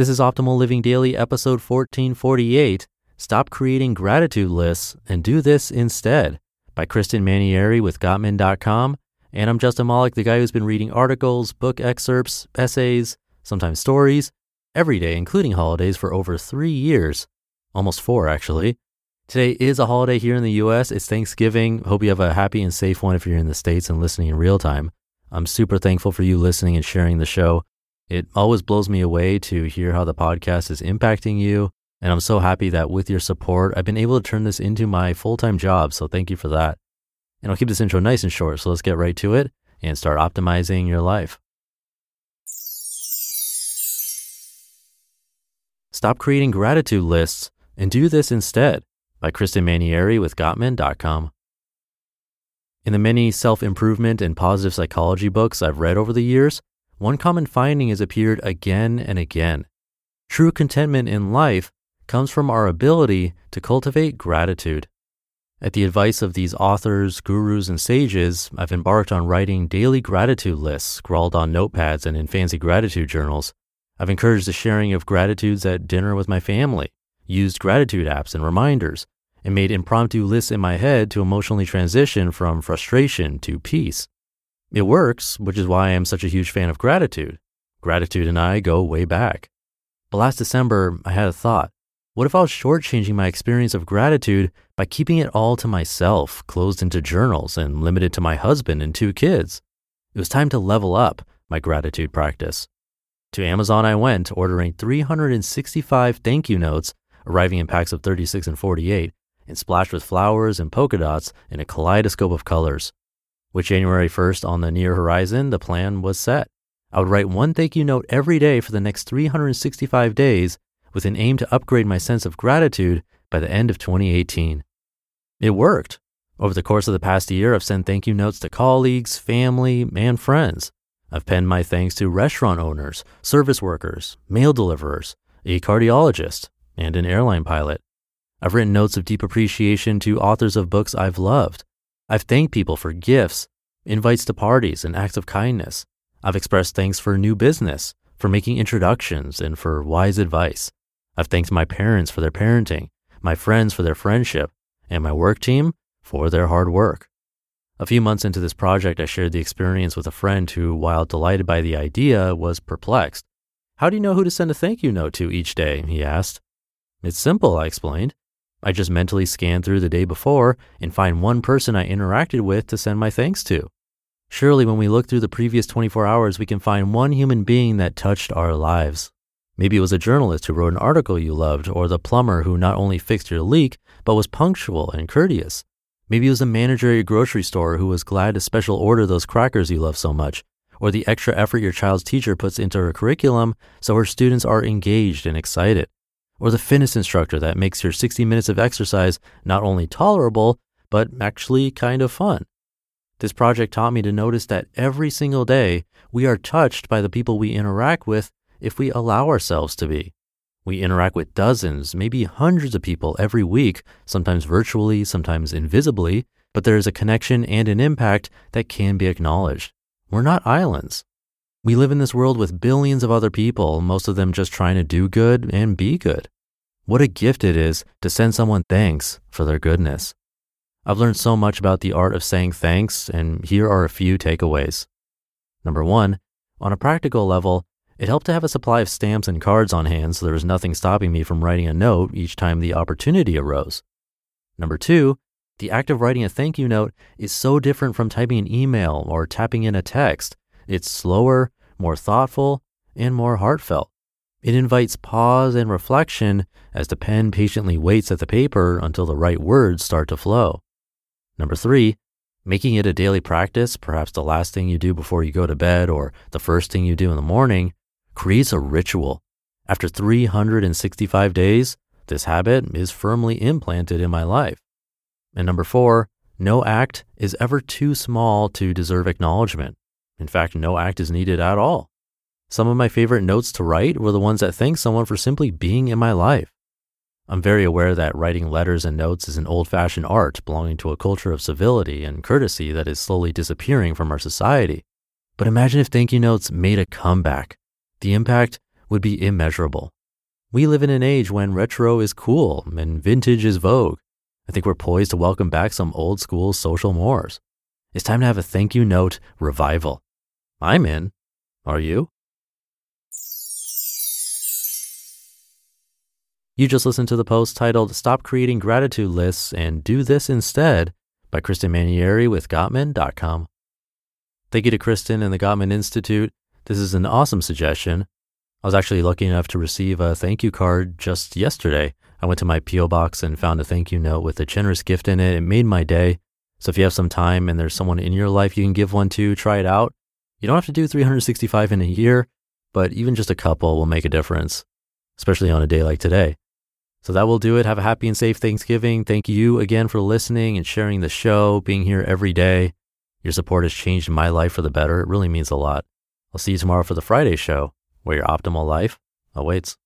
This is Optimal Living Daily, episode 1448. Stop creating gratitude lists and do this instead by Kristen Manieri with Gottman.com. And I'm Justin Malik, the guy who's been reading articles, book excerpts, essays, sometimes stories, every day, including holidays, for over three years. Almost four, actually. Today is a holiday here in the US. It's Thanksgiving. Hope you have a happy and safe one if you're in the States and listening in real time. I'm super thankful for you listening and sharing the show. It always blows me away to hear how the podcast is impacting you. And I'm so happy that with your support, I've been able to turn this into my full time job. So thank you for that. And I'll keep this intro nice and short. So let's get right to it and start optimizing your life. Stop creating gratitude lists and do this instead by Kristen Manieri with Gottman.com. In the many self improvement and positive psychology books I've read over the years, one common finding has appeared again and again. True contentment in life comes from our ability to cultivate gratitude. At the advice of these authors, gurus, and sages, I've embarked on writing daily gratitude lists scrawled on notepads and in fancy gratitude journals. I've encouraged the sharing of gratitudes at dinner with my family, used gratitude apps and reminders, and made impromptu lists in my head to emotionally transition from frustration to peace. It works, which is why I am such a huge fan of gratitude. Gratitude and I go way back. But last December, I had a thought. What if I was shortchanging my experience of gratitude by keeping it all to myself, closed into journals, and limited to my husband and two kids? It was time to level up my gratitude practice. To Amazon, I went, ordering 365 thank you notes, arriving in packs of 36 and 48, and splashed with flowers and polka dots in a kaleidoscope of colors. With January 1st on the near horizon, the plan was set. I would write one thank you note every day for the next 365 days with an aim to upgrade my sense of gratitude by the end of 2018. It worked. Over the course of the past year, I've sent thank you notes to colleagues, family, and friends. I've penned my thanks to restaurant owners, service workers, mail deliverers, a cardiologist, and an airline pilot. I've written notes of deep appreciation to authors of books I've loved. I've thanked people for gifts, invites to parties, and acts of kindness. I've expressed thanks for new business, for making introductions, and for wise advice. I've thanked my parents for their parenting, my friends for their friendship, and my work team for their hard work. A few months into this project, I shared the experience with a friend who, while delighted by the idea, was perplexed. How do you know who to send a thank you note to each day? He asked. It's simple, I explained. I just mentally scan through the day before and find one person I interacted with to send my thanks to. Surely, when we look through the previous 24 hours, we can find one human being that touched our lives. Maybe it was a journalist who wrote an article you loved, or the plumber who not only fixed your leak, but was punctual and courteous. Maybe it was a manager at your grocery store who was glad to special order those crackers you love so much, or the extra effort your child's teacher puts into her curriculum so her students are engaged and excited or the fitness instructor that makes your 60 minutes of exercise not only tolerable, but actually kind of fun. This project taught me to notice that every single day we are touched by the people we interact with if we allow ourselves to be. We interact with dozens, maybe hundreds of people every week, sometimes virtually, sometimes invisibly, but there is a connection and an impact that can be acknowledged. We're not islands. We live in this world with billions of other people, most of them just trying to do good and be good. What a gift it is to send someone thanks for their goodness. I've learned so much about the art of saying thanks, and here are a few takeaways. Number one, on a practical level, it helped to have a supply of stamps and cards on hand so there was nothing stopping me from writing a note each time the opportunity arose. Number two, the act of writing a thank you note is so different from typing an email or tapping in a text it's slower, more thoughtful, and more heartfelt. It invites pause and reflection as the pen patiently waits at the paper until the right words start to flow. Number three, making it a daily practice, perhaps the last thing you do before you go to bed or the first thing you do in the morning, creates a ritual. After 365 days, this habit is firmly implanted in my life. And number four, no act is ever too small to deserve acknowledgement. In fact, no act is needed at all. Some of my favorite notes to write were the ones that thank someone for simply being in my life. I'm very aware that writing letters and notes is an old fashioned art belonging to a culture of civility and courtesy that is slowly disappearing from our society. But imagine if thank you notes made a comeback. The impact would be immeasurable. We live in an age when retro is cool and vintage is vogue. I think we're poised to welcome back some old school social mores. It's time to have a thank you note revival. I'm in. Are you? You just listened to the post titled Stop Creating Gratitude Lists and Do This Instead by Kristen Manieri with Gottman.com. Thank you to Kristen and the Gottman Institute. This is an awesome suggestion. I was actually lucky enough to receive a thank you card just yesterday. I went to my P.O. box and found a thank you note with a generous gift in it. It made my day. So if you have some time and there's someone in your life you can give one to, try it out. You don't have to do 365 in a year, but even just a couple will make a difference, especially on a day like today. So that will do it. Have a happy and safe Thanksgiving. Thank you again for listening and sharing the show, being here every day. Your support has changed my life for the better. It really means a lot. I'll see you tomorrow for the Friday show where your optimal life awaits.